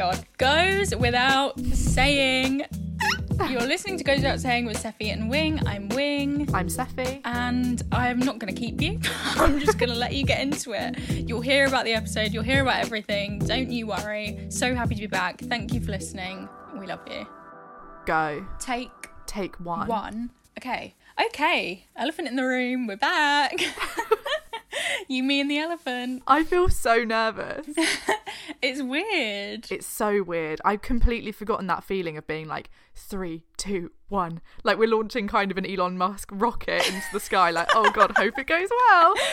god. Goes without saying. You're listening to Goes Without Saying with Seffi and Wing. I'm Wing. I'm Seffi. And I'm not going to keep you. I'm just going to let you get into it. You'll hear about the episode, you'll hear about everything. Don't you worry. So happy to be back. Thank you for listening. We love you. Go. Take Take one. one. Okay. Okay. Elephant in the room. We're back. you, me, and the elephant. I feel so nervous. It's weird. It's so weird. I've completely forgotten that feeling of being like three, two, one. Like we're launching kind of an Elon Musk rocket into the sky. Like, oh god, hope it goes well.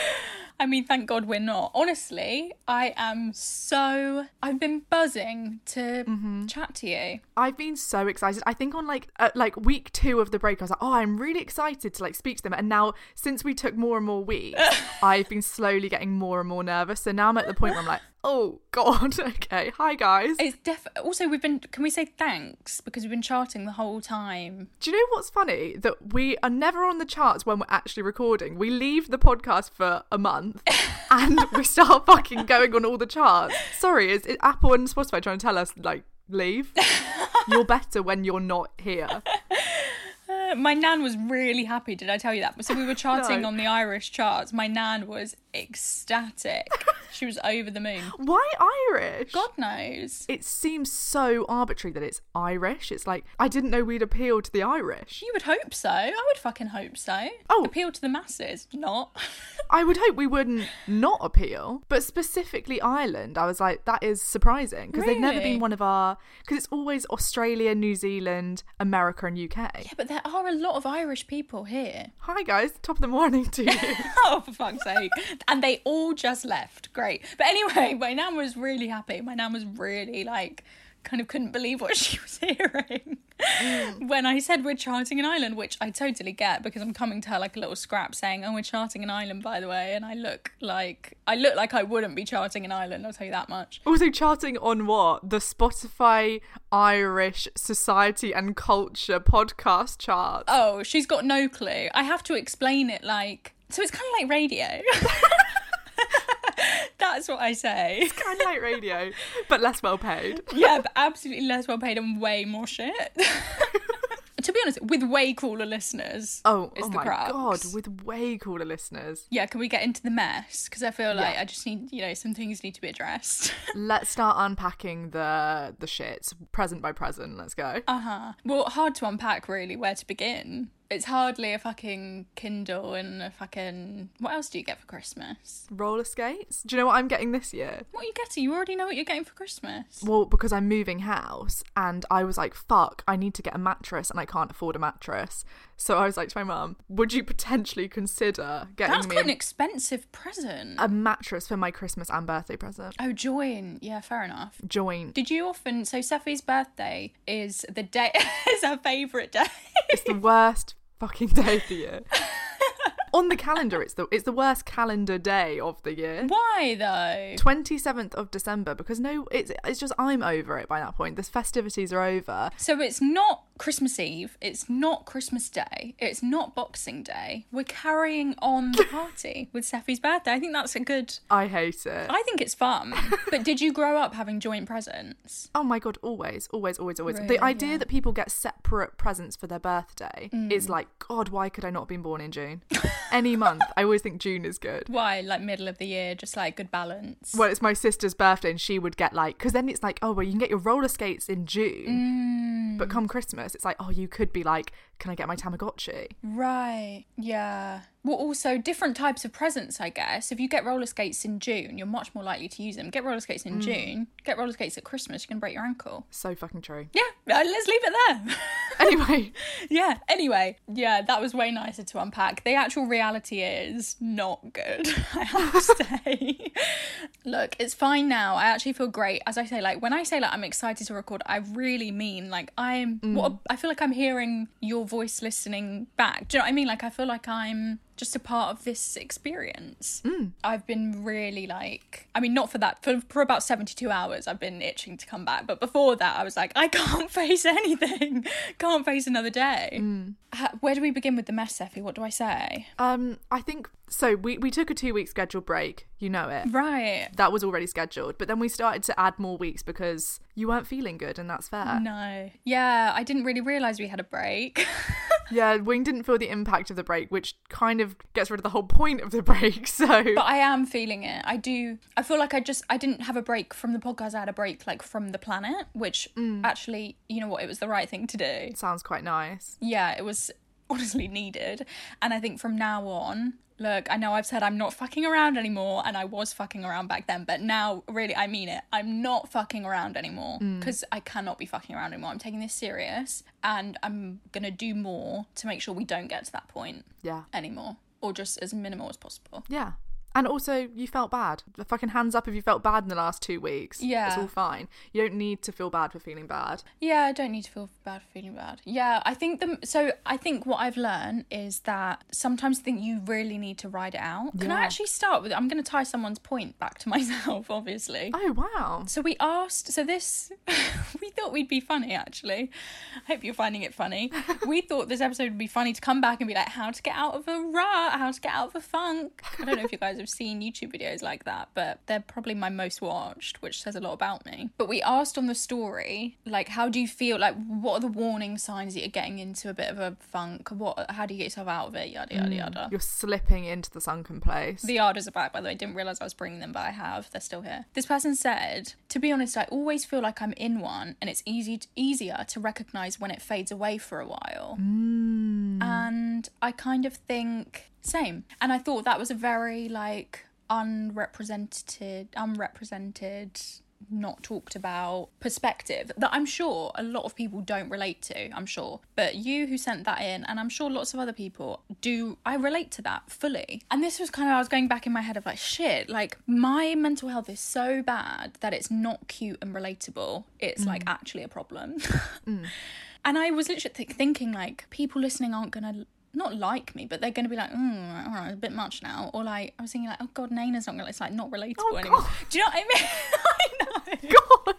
I mean, thank God we're not. Honestly, I am so. I've been buzzing to Mm-hmm. chat to you. I've been so excited. I think on like uh, like week two of the break, I was like, oh, I'm really excited to like speak to them. And now, since we took more and more weeks, I've been slowly getting more and more nervous. So now I'm at the point where I'm like, oh god, okay, hi guys. It's def. Also, we've been. Can we say thanks because we've been charting the whole time. Do you know what's funny? That we are never on the charts when we're actually recording. We leave the podcast for a month and we start fucking going on all the charts. Sorry, is, Apple and Spotify trying to tell us, like, leave? You're better when you're not here. Uh, my nan was really happy. Did I tell you that? So we were charting No. on the Irish charts. My nan was ecstatic. she was over the moon. Why Irish? God knows. It seems so arbitrary that it's Irish. It's like, I didn't know we'd appeal to the Irish. You would hope so. I would fucking hope so. Oh. appeal to the masses, not. I would hope we wouldn't not appeal, but specifically Ireland, I was like, that is surprising because they've never been one of our. Because it's always Australia, New Zealand, America, and UK. yeah, but there are a lot of Irish people here. Hi guys, top of the morning to you. oh, for fuck's sake. And they all just left. Great. But anyway, my nan was really happy. My nan was really like, kind of couldn't believe what she was hearing mm. when I said we're charting an Ireland, which I totally get because I'm coming to her like a little scrap saying, "Oh, we're charting an Ireland, by the way," and I look like I look like I wouldn't be charting an Ireland. I'll tell you that much. also, charting on what? The Spotify Irish Society and Culture podcast chart. Oh, she's got no clue. I have to explain it like so. It's kind of like radio. That's what I say. It's kind of like radio, but less well paid. yeah, but absolutely less well paid and way more shit. to be honest, with way cooler listeners. Oh, is oh the my crux. god, with way cooler listeners. Yeah, can we get into the mess? Because I feel like Yeah. I just need, you know, some things need to be addressed. Let's start unpacking the the shit, present by present. Let's go. uh huh. Well, hard to unpack really where to begin. It's hardly a fucking Kindle and a fucking. What else do you get for Christmas? Roller skates. Do you know what I'm getting this year? What are you getting? You already know what you're getting for Christmas. Well, because I'm moving house and I was like, fuck, I need to get a mattress and I can't afford a mattress. So I was like to my mum, would you potentially consider getting That's me quite an expensive present. a mattress for my Christmas and birthday present? oh, join. Yeah, fair enough. Joint. Did you often? So Seffi's birthday is the day. is her favourite day. It's the worst fucking day of the year. On the calendar, it's the it's the worst calendar day of the year. Why though? 27th of December because no it's it's just I'm over it by that point. The festivities are over. So it's not Christmas Eve. It's not Christmas Day. It's not Boxing Day. We're carrying on the party with Seffi's birthday. I think that's a good. I hate it. I think it's fun. but did you grow up having joint presents? Oh my god, always, always, always, always. Really? the idea Yeah. Mm. that people get separate presents for their birthday is like, God, why could I not have been born in June? Any month. I always think June is good. Why? Like middle of the year, just like good balance. Well, it's my sister's birthday, and she would get like, because then it's like, oh, well, you can get your roller skates in June, Mm. but come Christmas, it's like, oh, you could be like, can I get my Tamagotchi? Right. Yeah. Well, also different types of presents, I guess. If you get roller skates in June, you're much more likely to use them. Get roller skates in June. Get roller skates at Christmas. You're gonna break your ankle. So fucking true. Yeah. uh, Let's leave it there. Anyway, yeah. Anyway, yeah, that was way nicer to unpack. The actual reality is not good. I have to say. Look, it's fine now. I actually feel great. As I say, like when I say like I'm excited to record, I really mean like I'm. What a, I feel like I'm hearing your voice listening back. Do you know what I mean? Like I feel like I'm just a part of this experience. I've been really like, I mean, not for that, for, for about 72 hours, I've been itching to come back. But before that, I was like, I can't face anything, can't face another day. Ha- Where do we begin with the mess, Effie? What do I say? um, I think so. We we took a two week scheduled break. You know it. Right. That was already scheduled, but then we started to add more weeks because you weren't feeling good, and that's fair. No. Yeah, I didn't really realise we had a break. Yeah, Wing didn't feel the impact of the break, which kind of gets rid of the whole point of the break. So but I am feeling it. I do. I feel like I just I didn't have a break from the podcast. I had a break like from the planet, which mm. actually, you know what, it was the right thing to do. it sounds quite nice. Yeah, it was honestly needed. And I think from now on, look, I know I've said I'm not fucking around anymore, and I was fucking around back then, but now really I mean it. I'm not fucking around anymore mm. because I cannot be fucking around anymore. I'm taking this serious, and I'm gonna do more to make sure we don't get to that point Yeah. anymore, or just as minimal as possible. Yeah. And also, you felt bad. The fucking hands up if you felt bad in the last two weeks. Yeah. It's all fine. You don't need to feel bad for feeling bad. Yeah, I don't need to feel bad for feeling bad. Yeah, I think the so I think what I've learned is that sometimes I think you really need to ride it out. Can I actually start with? I'm going to tie someone's point back to myself, obviously. Oh, wow. So we asked. So this, we thought we'd be funny. Actually, I hope you're finding it funny. we thought this episode would be funny to come back and be like, how to get out of a rut, how to get out of a funk. I don't know if you guys have seen YouTube videos like that, but they're probably my most watched, which says a lot about me. But we asked on the story, like, how do you feel? Like, what are the warning signs that you're getting into a bit of a funk? What? How do you get yourself out of it? Yada yada hmm. yada. You're slipping into the sunken place. The Arders are back, by the way. I didn't realise I was bringing them, but I have. They're still here. This person said, to be honest, I always feel like I'm in one, and it's easy easier to recognise when it fades away for a while. Hmm. And I kind of think same. And I thought that was a very like unrepresented, unrepresented not talked about perspective that I'm sure a lot of people don't relate to, I'm sure. But you who sent that in, and I'm sure lots of other people do, I relate to that fully. And this was kind of, I was going back in my head of like, shit, like my mental health is so bad that it's not cute and relatable. It's like mm. actually a problem. And I was literally th- thinking, like, people listening aren't gonna not like me, but they're gonna be like, mm, all right, a bit much now. Or like, I was thinking, like, oh god, Naina's not gonna. It's like not relatable Oh, anymore. God. Do you know what I mean? I know. God.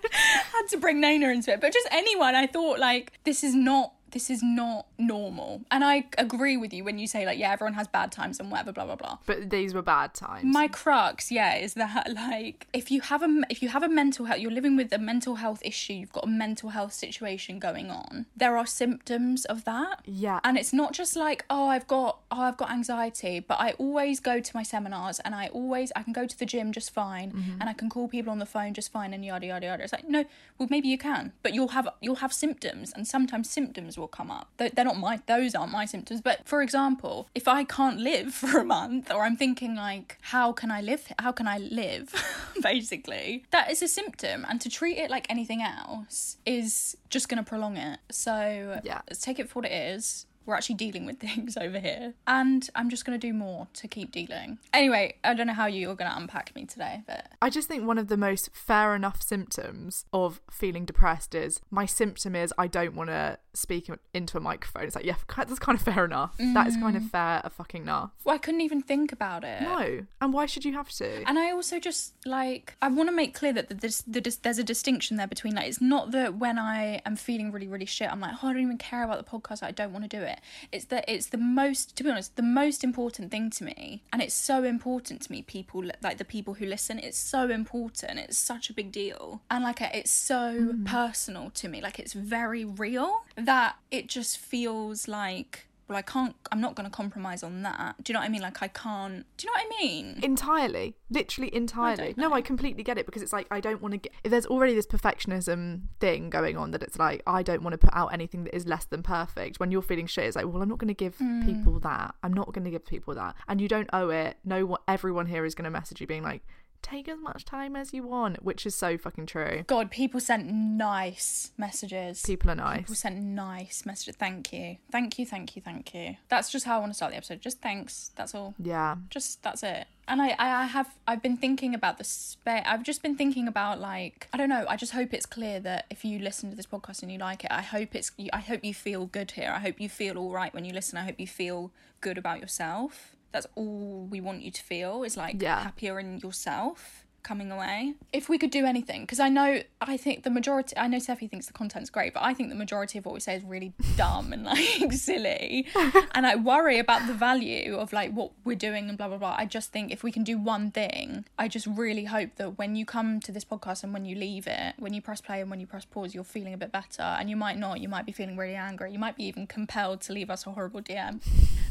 had to bring Naina into it, but just anyone. I thought like, this is not. This is not normal. And I agree with you when you say like, yeah, everyone has bad times and whatever, blah blah blah. But these were bad times. My crux, yeah, is that like if you have a if you have a mental health, you're living with a mental health issue, you've got a mental health situation going on. There are symptoms of that. Yeah. And it's not just like, oh, I've got oh, I've got anxiety, but I always go to my seminars and I always I can go to the gym just fine mm-hmm. and I can call people on the phone just fine and yada yada yada. It's like, no, well maybe you can, but you'll have you'll have symptoms and sometimes symptoms will come up. They're they're not my those aren't my symptoms, but for example, if I can't live for a month or I'm thinking like, how can I live? How can I live? Basically, that is a symptom, and to treat it like anything else is just going to prolong it. So Yeah. let's take it for what it is. We're actually dealing with things over here, and I'm just going to do more to keep dealing. Anyway, I don't know how you're going to unpack me today, but I just think one of the most fair enough symptoms of feeling depressed is my symptom is I don't want to speak into a microphone. It's like, yeah, that's kind of fair enough. That is kind of mm. fair, a fucking enough. Well, I couldn't even think about it. No, and why should you have to? And I also just like I want to make clear that the, this, the, dis- there's a distinction there between like it's not that when I am feeling really really shit I'm like oh I don't even care about the podcast I don't want to do it. It's that it's the most to be honest the most important thing to me and it's so important to me people like the people who listen it's so important it's such a big deal and like it's so mm. personal to me like it's very real that it just feels like well, I can't, I'm not going to compromise on that. Do you know what I mean? Like, I can't, do you know what I mean? Entirely. Literally entirely. no, I completely get it because it's like, I don't want to get, if there's already this perfectionism thing going on that it's like, I don't want to put out anything that is less than perfect. When you're feeling shit, it's like, well, I'm not going to give Mm. people that. I'm not going to give people that. And you don't owe it. No one, everyone here is going to message you being like, take as much time as you want, which is so fucking true. God, people sent nice messages. People are nice. People sent nice messages. Thank you. Thank you, thank you, thank you. That's just how I want to start the episode. Just thanks. That's all. Yeah. Just that's it. And I, I have I've been thinking about the space. I've just been thinking about like I don't know. I just hope it's clear that if you listen to this podcast and you like it, I hope it's I hope you feel good here. I hope you feel all right when you listen. I hope you feel good about yourself. That's all we want you to feel is like Yeah. happier in yourself coming away. If we could do anything, because I know, I think the majority, I know Seffi thinks the content's great, but I think the majority of what we say is really dumb and like silly. and I worry about the value of like what we're doing and blah, blah, blah. I just think if we can do one thing, I just really hope that when you come to this podcast and when you leave it, when you press play and when you press pause, you're feeling a bit better. And you might not, you might be feeling really angry. You might be even compelled to leave us a horrible DM.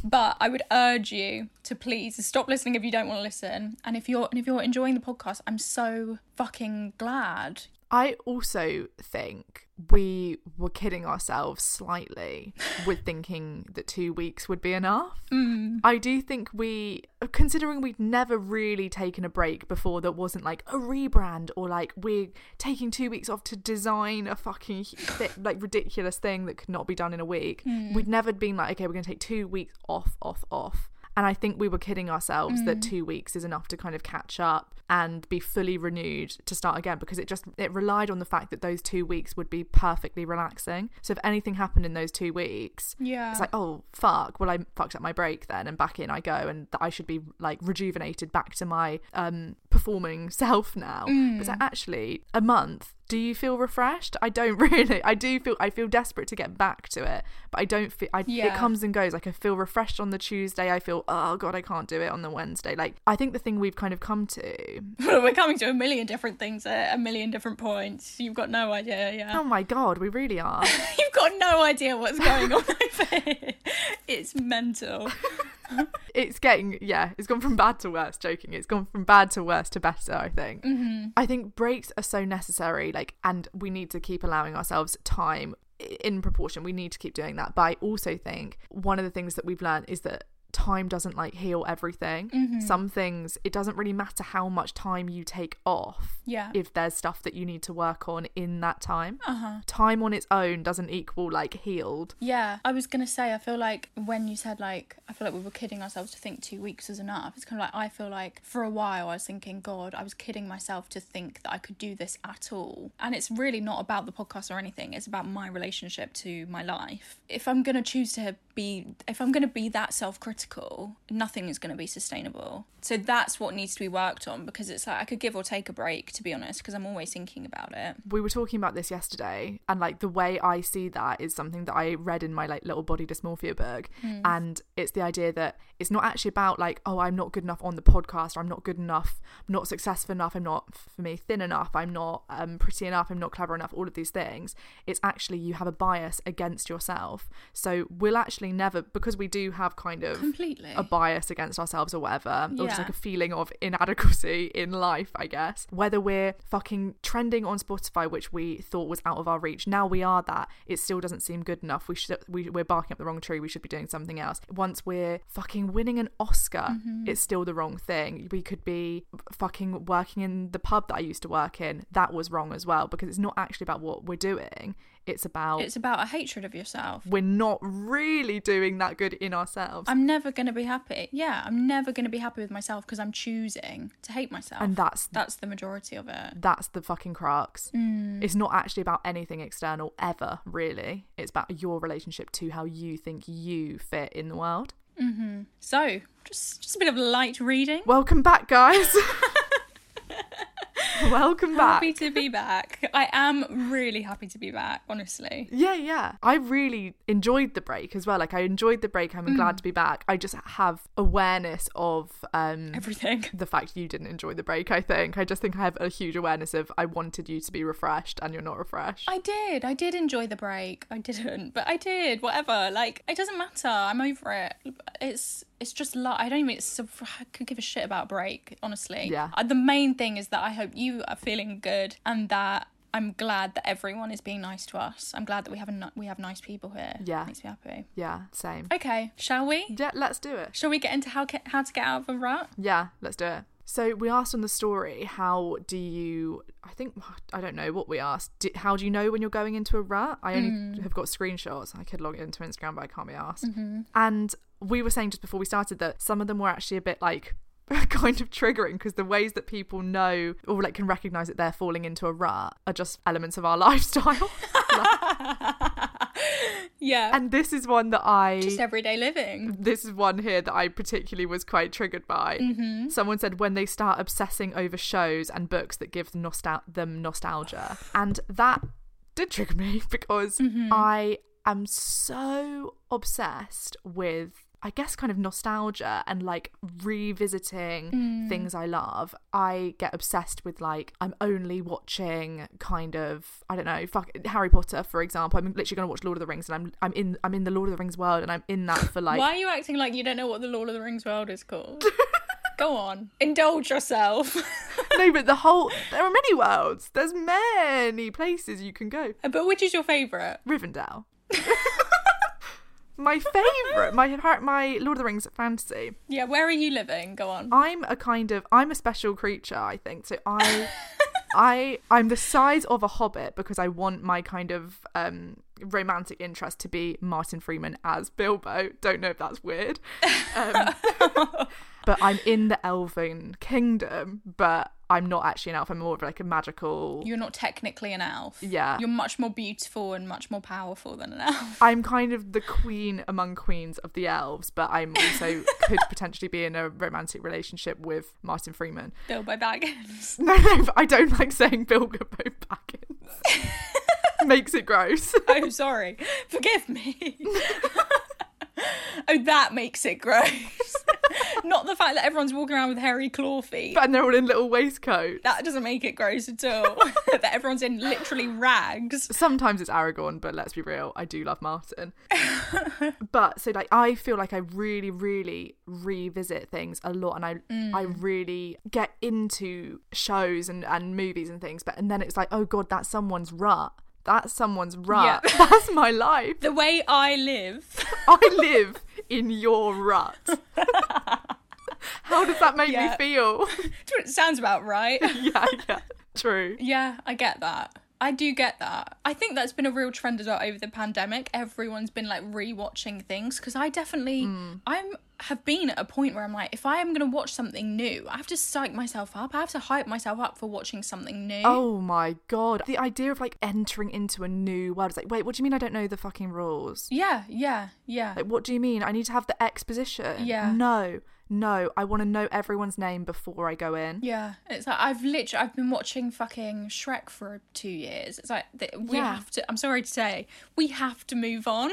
But I would urge you to please stop listening if you don't want to listen. And if you're and if you're enjoying the podcast, I'm so fucking glad. I also think we were kidding ourselves slightly with thinking that two weeks would be enough. Mm. I do think we, considering we'd never really taken a break before that wasn't like a rebrand or like we're taking two weeks off to design a fucking thi- like ridiculous thing that could not be done in a week. Mm. We'd never been like, okay, we're going to take two weeks off, off, off. And I think we were kidding ourselves that Mm. two weeks is enough to kind of catch up and be fully renewed to start again because it just it relied on the fact that those two weeks would be perfectly relaxing. So if anything happened in those two weeks, Yeah. it's like, oh fuck, well I fucked up my break then and back in I go and I should be like rejuvenated back to my um performing self now. Mm. It's like actually a month. Do you feel refreshed? I don't really. I do feel I feel desperate to get back to it, but I don't feel I, it comes and goes. Like I feel refreshed on the Tuesday. I feel oh god, I can't do it on the Wednesday. Like I think the thing we've kind of come to. We're coming to a million different things at a million different points. You've got no idea, yeah. Oh my god, we really are. You've got no idea what's going on over here. It's mental. it's getting yeah it's gone from bad to worse joking it's gone from bad to worse to better i think. Mm-hmm. i think breaks are so necessary like and we need to keep allowing ourselves time in proportion. We need to keep doing that. But i also think one of the things that we've learned is that time doesn't like heal everything Mm-hmm. some things it doesn't really matter how much time you take off Yeah. if there's stuff that you need to work on in that time Uh-huh. time on its own doesn't equal like healed Yeah, I was gonna say. I feel like when you said like, I feel like we were kidding ourselves to think two weeks was enough. It's kind of like I feel like for a while I was thinking, God, I was kidding myself to think that I could do this at all. And it's really not about the podcast or anything. It's about my relationship to my life. If I'm gonna choose to be, if I'm gonna be that self-critical, nothing is gonna be sustainable. So that's what needs to be worked on because it's like I could give or take a break, to be honest, because I'm always thinking about it. we were talking about this yesterday and like the way i see that is something that i read in my like little body dysmorphia book and it's the idea that it's not actually about like oh i'm not good enough on the podcast i'm not good enough i'm not successful enough i'm not for me thin enough i'm not um, pretty enough i'm not clever enough all of these things it's actually you have a bias against yourself so we'll actually never because we do have kind of Completely. a bias against ourselves or whatever, or just like a feeling of inadequacy in life, I guess. Whether we're fucking trending on Spotify, which we thought was out of our reach, now we are that. It still doesn't seem good enough. We should we, we're barking up the wrong tree. We should be doing something else. Once we're fucking winning an Oscar, Mm-hmm. it's still the wrong thing. We could be fucking working in the pub that I used to work in. That was wrong as well because it's not actually about what we're doing. It's about It's about a hatred of yourself. we're not really doing that good in ourselves. I'm never going to be happy. Yeah, I'm never going to be happy with myself because I'm choosing to hate myself. And that's- that's the majority of it. That's the fucking crux. Mm. It's not actually about anything external ever, really. It's about your relationship to how you think you fit in the world. So, just just a bit of light reading. Welcome back, guys. Welcome back. Happy to be back. I am really happy to be back, honestly. Yeah, yeah. I really enjoyed the break as well. Like I enjoyed the break. I'm Mm. glad to be back. I just have awareness of um Everything. the fact you didn't enjoy the break, I think. I just think I have a huge awareness of I wanted you to be refreshed and you're not refreshed. I did. I did enjoy the break. I didn't, but I did. Whatever. Like it doesn't matter. I'm over it. It's it's just li I don't even. It's, I could give a shit about a break. Honestly. Yeah. Uh, the main thing is that I hope you are feeling good and that. I'm glad that everyone is being nice to us. I'm glad that we have a, we have nice people here. Yeah. makes me happy. yeah, same. Okay, shall we? Yeah, let's do it. Shall we get into how how to get out of a rut? Yeah, let's do it. So we asked on the story, how do you? I think I don't know what we asked. Do, how do you know when you're going into a rut? I only hmm. have got screenshots. I could log into Instagram, but I can't be asked. Mm-hmm. And we were saying just before we started that some of them were actually a bit like kind of triggering because the ways that people know or like can recognize that they're falling into a rut are just elements of our lifestyle. Yeah, and this is one that I just everyday living. this is one here that I particularly was quite triggered by. Mm-hmm. Someone said when they start obsessing over shows and books that give them, nostal- them nostalgia. And that did trigger me because Mm-hmm. I am so obsessed with. I guess kind of nostalgia and like revisiting Mm. things I love. I get obsessed with like I'm only watching kind of I don't know fuck Harry Potter for example. I'm literally going to watch Lord of the Rings and I'm I'm in I'm in the Lord of the Rings world and I'm in that for like Why are you acting like you don't know what the Lord of the Rings world is called? Go on, indulge yourself. no, but the whole there are many worlds. There's many places you can go. but which is your favourite? Rivendell. my favorite, my my Lord of the Rings fantasy. Yeah, where are you living? Go on. I'm a kind of I'm a special creature. I think so. I I I'm the size of a hobbit because I want my kind of um romantic interest to be Martin Freeman as Bilbo. Don't know if that's weird. Um, but I'm in the elven kingdom, but I'm not actually an elf. I'm more of like a magical You're not technically an elf. Yeah. You're much more beautiful and much more powerful than an elf. I'm kind of the queen among queens of the elves, but I'm also could potentially be in a romantic relationship with Martin Freeman. Bilbo Baggins. No, no, I don't like saying Bill Bilbo Baggins. Makes it gross. oh, sorry. Forgive me. oh, that makes it gross. not the fact that everyone's walking around with hairy claw feet. and they're all in little waistcoats. that doesn't make it gross at all. that everyone's in literally rags. Sometimes it's Aragorn, but let's be real, I do love Martin. but so like I feel like I really, really revisit things a lot and I I mm. really get into shows and, and movies and things, but and then it's like, oh god, that's someone's rut. That's someone's rut. Yeah. That's my life. The way I live. I live in your rut. How does that make Yeah. me feel? it sounds about right. yeah, yeah. True. Yeah, I get that. I do get that. I think that's been a real trend as well over the pandemic. Everyone's been like rewatching things because I definitely Hmm. I'm have been at a point where I'm like, if I am gonna watch something new, I have to psych myself up. I have to hype myself up for watching something new. Oh my god. The idea of like entering into a new world is like, wait, what do you mean I don't know the fucking rules? Yeah, yeah, yeah. Like, what do you mean? I need to have the exposition. Yeah. No, no. I want to know everyone's name before I go in. Yeah, it's like I've literally I've been watching fucking Shrek for two years. It's like th- we Yeah. have to. I'm sorry to say, we have to move on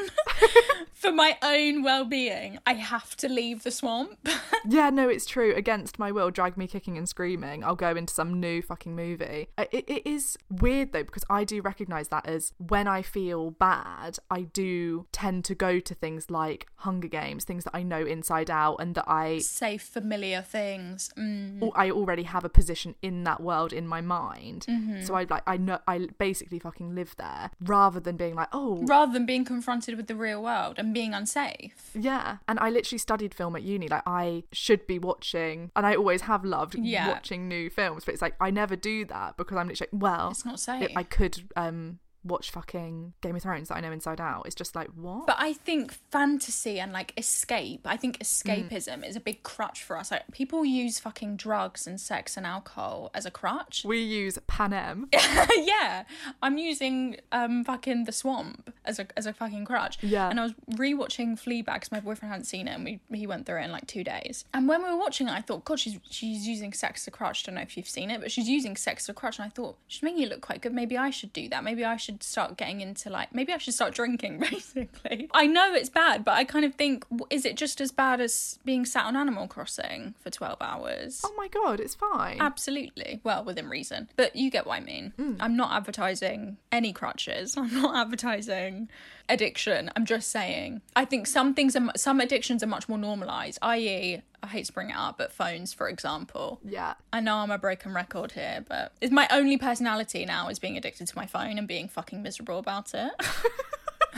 for my own well-being. I have to leave the swamp. Yeah, no, it's true. Against my will, drag me kicking and screaming. I'll go into some new fucking movie. It, it is weird though because I do recognize that as when I feel bad, I do tend to go to things like Hunger Games, things that I know inside out, and that I Safe, familiar things. Mm. I already have a position in that world in my mind. So I like I know I basically fucking live there rather than being like, oh Rather than being confronted with the real world and being unsafe. yeah. And I literally studied film at uni. Like I should be watching, and I always have loved Yeah. watching new films. But it's like I never do that because I'm literally like, well, It's not it- safe. I could um watch fucking Game of Thrones that I know inside out. It's just like what? But I think fantasy and like escape, I think escapism is a big crutch for us. Like people use fucking drugs and sex and alcohol as a crutch. we use Panem. yeah, I'm using um fucking the swamp as a as a fucking crutch. Yeah. and I was rewatching Fleabag because my boyfriend hadn't seen it, and we he went through it in like two days. And when we were watching it, I thought, God, she's she's using sex as a crutch. Don't know if you've seen it, but she's using sex as a crutch, and I thought she's making it look quite good. Maybe I should do that. Maybe I should start getting into like maybe I should start drinking. Basically, I know it's bad, but I kind of think, is it just as bad as being sat on Animal Crossing for twelve hours? Oh my god, it's fine. Absolutely. Well, within reason. But you get what I mean. Mm. I'm not advertising any crutches. I'm not advertising addiction. I'm just saying. I think some things are some addictions are much more normalized, i.e., I hate to bring it up, but phones, for example. yeah. I know I'm a broken record here, but it's my only personality now is being addicted to my phone and being fucking miserable about it.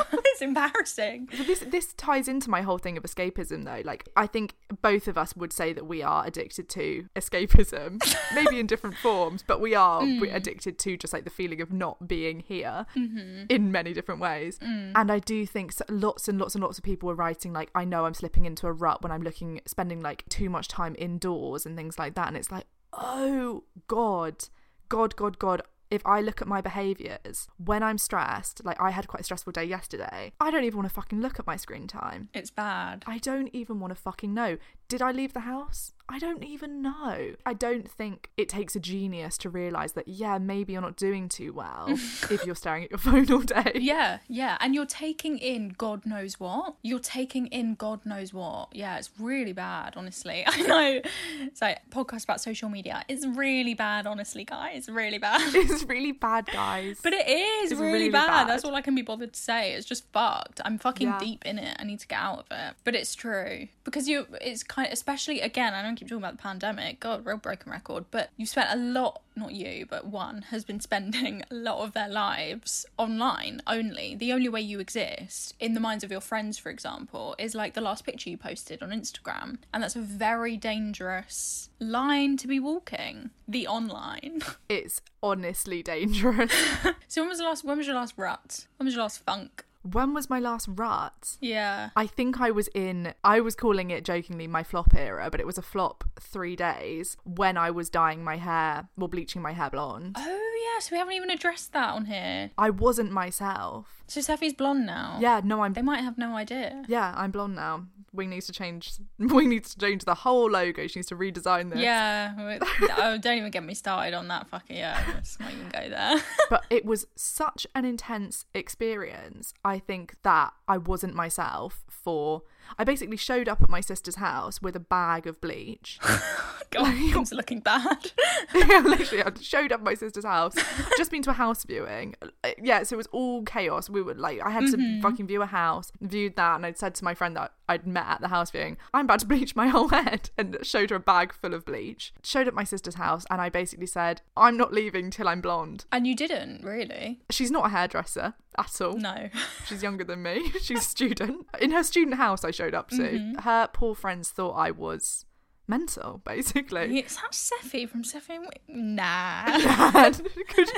it's embarrassing. But this this ties into my whole thing of escapism though. Like I think both of us would say that we are addicted to escapism, maybe in different forms, but we are we're mm. addicted to just like the feeling of not being here mm-hmm. in many different ways. Mm. And I do think so, lots and lots and lots of people are writing like I know I'm slipping into a rut when I'm looking spending like too much time indoors and things like that and it's like oh god god god god if I look at my behaviors when I'm stressed, like I had quite a stressful day yesterday, I don't even want to fucking look at my screen time. It's bad. I don't even want to fucking know. Did I leave the house? I don't even know. I don't think it takes a genius to realize that, yeah, maybe you're not doing too well if you're staring at your phone all day. Yeah, yeah. And you're taking in God knows what. You're taking in God knows what. Yeah, it's really bad, honestly. I know. It's like podcast about social media. It's really bad, honestly, guys. Really bad. It's really bad, guys. But it is really, really bad. bad. That's all I can be bothered to say. It's just fucked. I'm fucking Yeah. deep in it. I need to get out of it. But it's true because you. It's kind of, especially again. I don't keep talking about the pandemic. God, real broken record. But you spent a lot. Not you, but one has been spending a lot of their lives online only. The only way you exist in the minds of your friends, for example, is like the last picture you posted on Instagram, and that's a very dangerous line to be walking. The online. it's honestly dangerous. So when was the last? When was your last rut? When was your last funk? When was my last rut? Yeah. I think I was in, I was calling it jokingly my flop era, but it was a flop three days when I was dyeing my hair or bleaching my hair blonde. Oh yes, we haven't even addressed that on here. I wasn't myself. So Seffi's blonde now. Yeah, no, I'm. They might have no idea. Yeah, I'm blonde now. Wing needs to change. Wing needs to change the whole logo. She needs to redesign this. Yeah. oh, don't even get me started on that fucking. Yeah. Let's not even go there. but it was such an intense experience. I think that I wasn't myself for. I basically showed up at my sister's house with a bag of bleach. God, things are looking bad. yeah, literally, I showed up at my sister's house. Just been to a house viewing. Uh, Yeah, so it was all chaos. We were like, I had to fucking view a house, viewed that, and I'd said to my friend that I'd met at the house viewing, I'm about to bleach my whole head, and showed her a bag full of bleach. Showed up at my sister's house, and I basically said, I'm not leaving till I'm blonde. and you didn't really. She's not a hairdresser at all. No. She's younger than me. She's a student. In her student house, I showed up to. Mm-hmm. Her poor friends thought I was mental, basically. It's that Seffi from Wi- Nah. And could,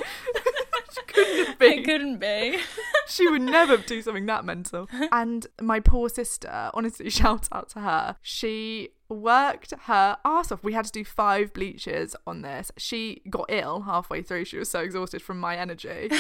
couldn't been. it couldn't be. She would never do something that mental. And my poor sister, honestly, shout out to her. She worked her ass off. We had to do five bleaches on this. She got ill halfway through. She was so exhausted from my energy.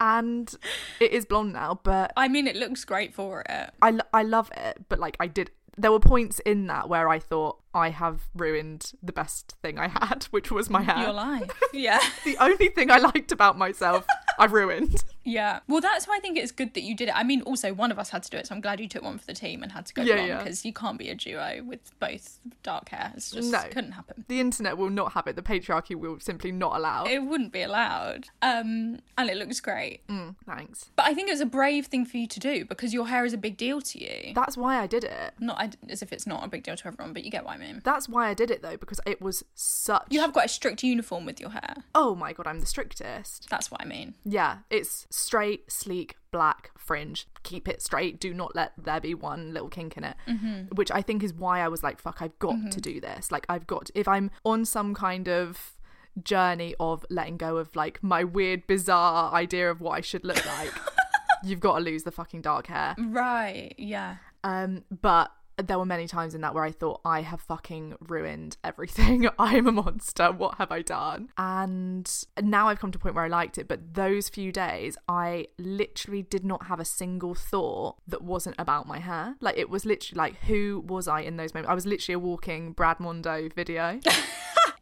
And it is blonde now, but I mean, it looks great for it. I, I love it. But like, I did. There were points in that where I thought I have ruined the best thing I had, which was my hair. Your life. Yeah. The only thing I liked about myself, I've ruined. Yeah. Well, that's why I think it's good that you did it. I mean, also, one of us had to do it, so I'm glad you took one for the team and had to go Yeah, blonde yeah. because you can't be a duo with both dark hair. It's just No. couldn't happen. The internet will not have it. The patriarchy will simply not allow. It wouldn't be allowed. Um, and it looks great. Mm, thanks. But I think it was a brave thing for you to do because your hair is a big deal to you. That's why I did it. Not I- as if it's not a big deal to everyone, but you get what I mean. That's why I did it though, because it was such. You have quite a strict uniform with your hair. Oh my god, I'm the strictest. That's what I mean. Yeah, it's straight, sleek, black fringe. Keep it straight. Do not let there be one little kink in it. Mm-hmm. Which I think is why I was like, fuck, I've got to do this. Like, I've got. if I'm on some kind of journey of letting go of like my weird, bizarre idea of what I should look like, you've got to lose the fucking dark hair. Right. Yeah. Um, but there were many times in that where I thought I have fucking ruined everything. I am a monster. What have I done? And now I've come to a point where I liked it. But those few days, I literally did not have a single thought that wasn't about my hair. Like it was literally like, who was I in those moments? I was literally a walking Brad Mondo video.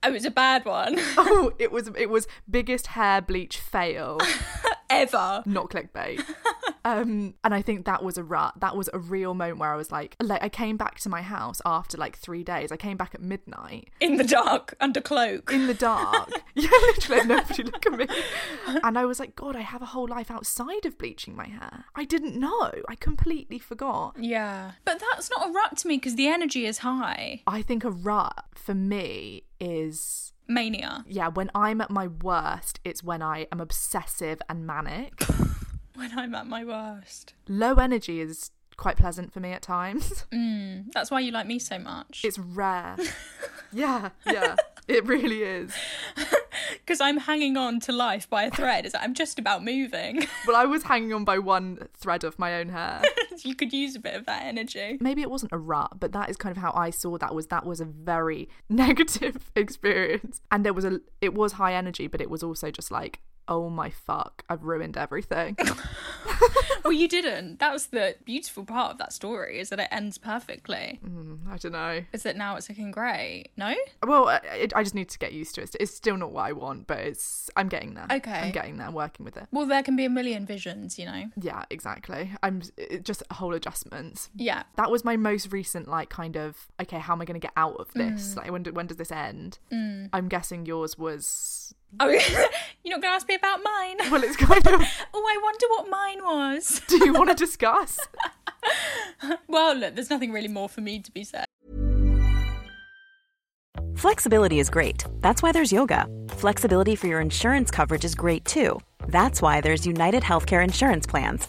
It was a bad one. oh, it was it was biggest hair bleach fail. Ever. not clickbait. Um, and I think that was a rut. That was a real moment where I was like, like I came back to my house after like three days. I came back at midnight In the dark, under cloak. in the dark. yeah, literally, nobody look at me. And I was like, God, I have a whole life outside of bleaching my hair. I didn't know. I completely forgot. Yeah. But that's not a rut to me because the energy is high. I think a rut for me is Mania. yeah, when I'm at my worst, it's when I am obsessive and manic. When I'm at my worst. Low energy is quite pleasant for me at times. Mm, that's why you like me so much. It's rare. yeah, yeah. It really is. Because I'm hanging on to life by a thread. It's like I'm just about moving. Well, I was hanging on by one thread of my own hair. you could use a bit of that energy. Maybe it wasn't a rut, but that is kind of how I saw that was that was a very negative experience. And there was a it was high energy, but it was also just like, oh my fuck, I've ruined everything. Well, you didn't. That was the beautiful part of that story is that it ends perfectly. Mm, I don't know. Is that now it's looking great? No? Well, uh, I, I just need to get used to it. It's still not what I want, but it's I'm getting there. Okay. I'm getting there, I'm working with it. Well, there can be a million visions, you know? Yeah, exactly. I'm just a whole adjustments. Yeah. that was my most recent like kind of okay how am i going to get out of this mm. like when, do, when does this end mm. i'm guessing yours was Oh, you're not going to ask me about mine? well it's kind of Oh, I wonder what mine was. do you want to discuss Well, look, there's nothing really more for me to be said. Flexibility is great. That's why there's yoga. Flexibility for your insurance coverage is great too. That's why there's United Healthcare Insurance Plans.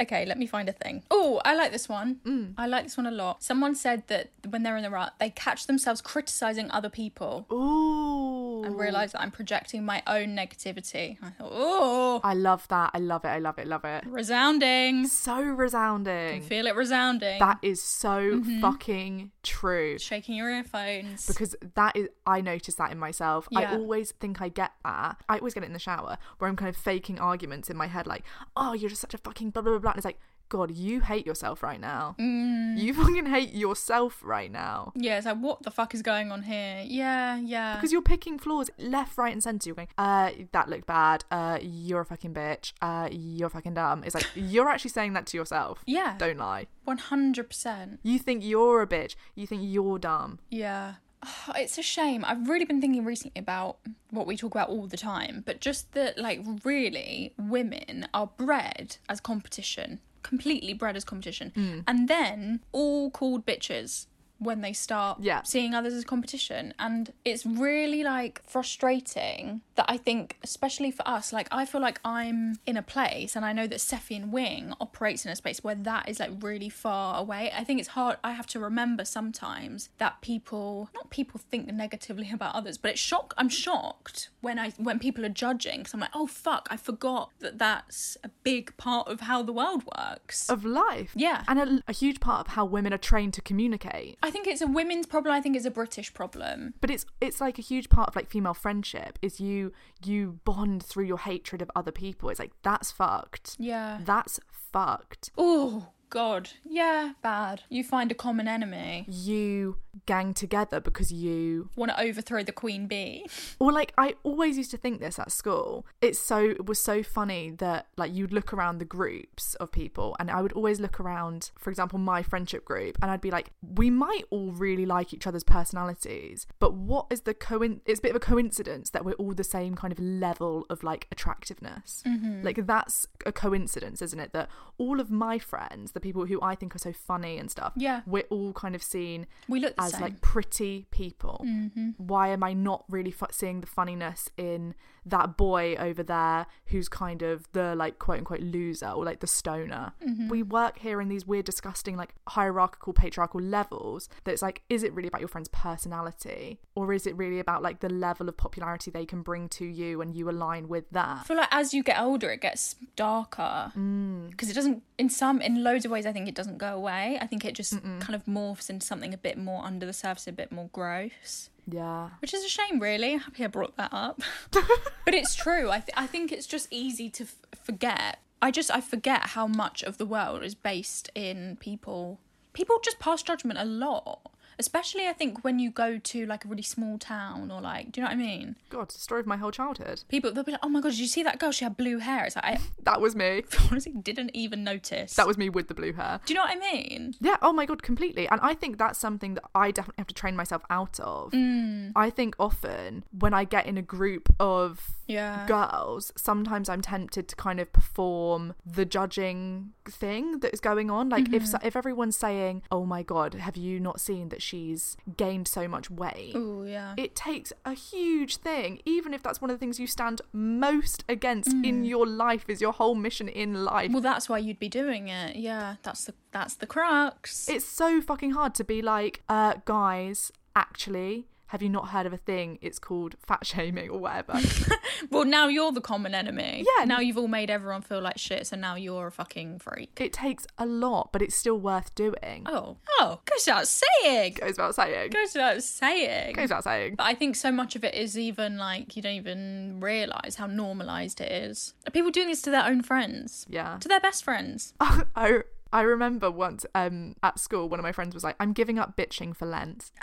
Okay, let me find a thing. Oh, I like this one. Mm. I like this one a lot. Someone said that when they're in the rut, they catch themselves criticizing other people ooh and realize that I'm projecting my own negativity. I thought, oh, i love that i love it i love it love it resounding. so resounding Feel it resounding. that is so mm-hmm. fucking true Shaking your earphones. because that is I notice that in myself. I always think I get that. I always get it in the shower where I'm kind of faking arguments in my head like, "Oh, you're just such a fucking blah blah blah." blah. And it's like, "God, you hate yourself right now. You fucking hate yourself right now." yeah, it's like, what the fuck is going on here? Yeah, yeah. Because you're picking flaws left, right, and centre. You're going, uh, that looked bad. Uh, you're a fucking bitch. Uh, you're fucking dumb. It's like, you're actually saying that to yourself. Yeah. Don't lie. 100%. You think you're a bitch. You think you're dumb. Yeah. Oh, It's a shame. I've really been thinking recently about what we talk about all the time, but just that, like, really, women are bred as competition, completely bred as competition, hmm. and then all called bitches when they start Yeah. seeing others as competition. And it's really like frustrating that I think, especially for us, like I feel like I'm in a place and I know that Seffi and Wing operates in a space where that is like really far away. I think it's hard. I have to remember sometimes that people, not people think negatively about others, but it's shock. I'm shocked when I when people are judging because I'm like, oh fuck, I forgot that that's a big part of how the world works. Of life. Yeah. And a, a huge part of how women are trained to communicate. I think it's a women's problem. I think it's a British problem. But it's it's like a huge part of like female friendship is you you bond through your hatred of other people. It's like that's fucked. Yeah. That's fucked. Oh God. Yeah. Bad. You find a common enemy. You gang together because you Want to overthrow the queen bee. or like I always used to think this at school. It's so it was so funny that like you'd look around the groups of people and I would always look around, for example, my friendship group and I'd be like, we might all really like each other's personalities, but what is the coin it's a bit of a coincidence that we're all the same kind of level of like attractiveness. Mm-hmm. Like that's a coincidence, isn't it? That all of my friends, the people who I think are so funny and stuff, Yeah. we're all kind of seen We look as same. like pretty people. Mm-hmm. Why am I not really fu- seeing the funniness in that boy over there who's kind of the like quote unquote loser or like the stoner? Mm-hmm. We work here in these weird, disgusting, like hierarchical, patriarchal levels. That's like, is it really about your friend's personality or is it really about like the level of popularity they can bring to you and you align with that? I feel like as you get older, it gets darker mm. because it doesn't. In some, in loads of ways, I think it doesn't go away. I think it just kind of morphs into something a bit more under the surface, a bit more gross. Yeah. Which is a shame, really. I'm Happy I brought that up. but it's true. I, th- I think it's just easy to f- forget. I just I forget how much of the world is based in people. People just pass judgment a lot. Especially, I think when you go to like a really small town or like, do you know what I mean? God, it's the story of my whole childhood. People they'll be like, "Oh my god, did you see that girl? She had blue hair." It's like I That was me. honestly didn't even notice. That was me with the blue hair. Do you know what I mean? Yeah, oh my god, completely. And I think that's something that I definitely have to train myself out of. Mm. I think often when I get in a group of Yeah. girls, sometimes I'm tempted to kind of perform the judging thing that is going on. Like if so- if everyone's saying, "Oh my god, have you not seen that she's gained so much weight?" Oh yeah. It takes a huge thing, even if that's one of the things you stand most against in your life, is your whole mission in life. well, that's why you'd be doing it. Yeah, that's the that's the crux. It's so fucking hard to be like, uh, guys, actually, have you not heard of a thing? It's called fat shaming or whatever. well, now you're the common enemy. Yeah. Now you've all made everyone feel like shit, so now you're a fucking freak. it takes a lot, but it's still worth doing. Oh, oh, goes without saying. Goes without saying. Goes without saying. Goes without saying. But I think so much of it is even like you don't even realize how normalized it is. Are people doing this to their own friends? Yeah. To their best friends? I I remember once um at school, one of my friends was like, "I'm giving up bitching for Lent."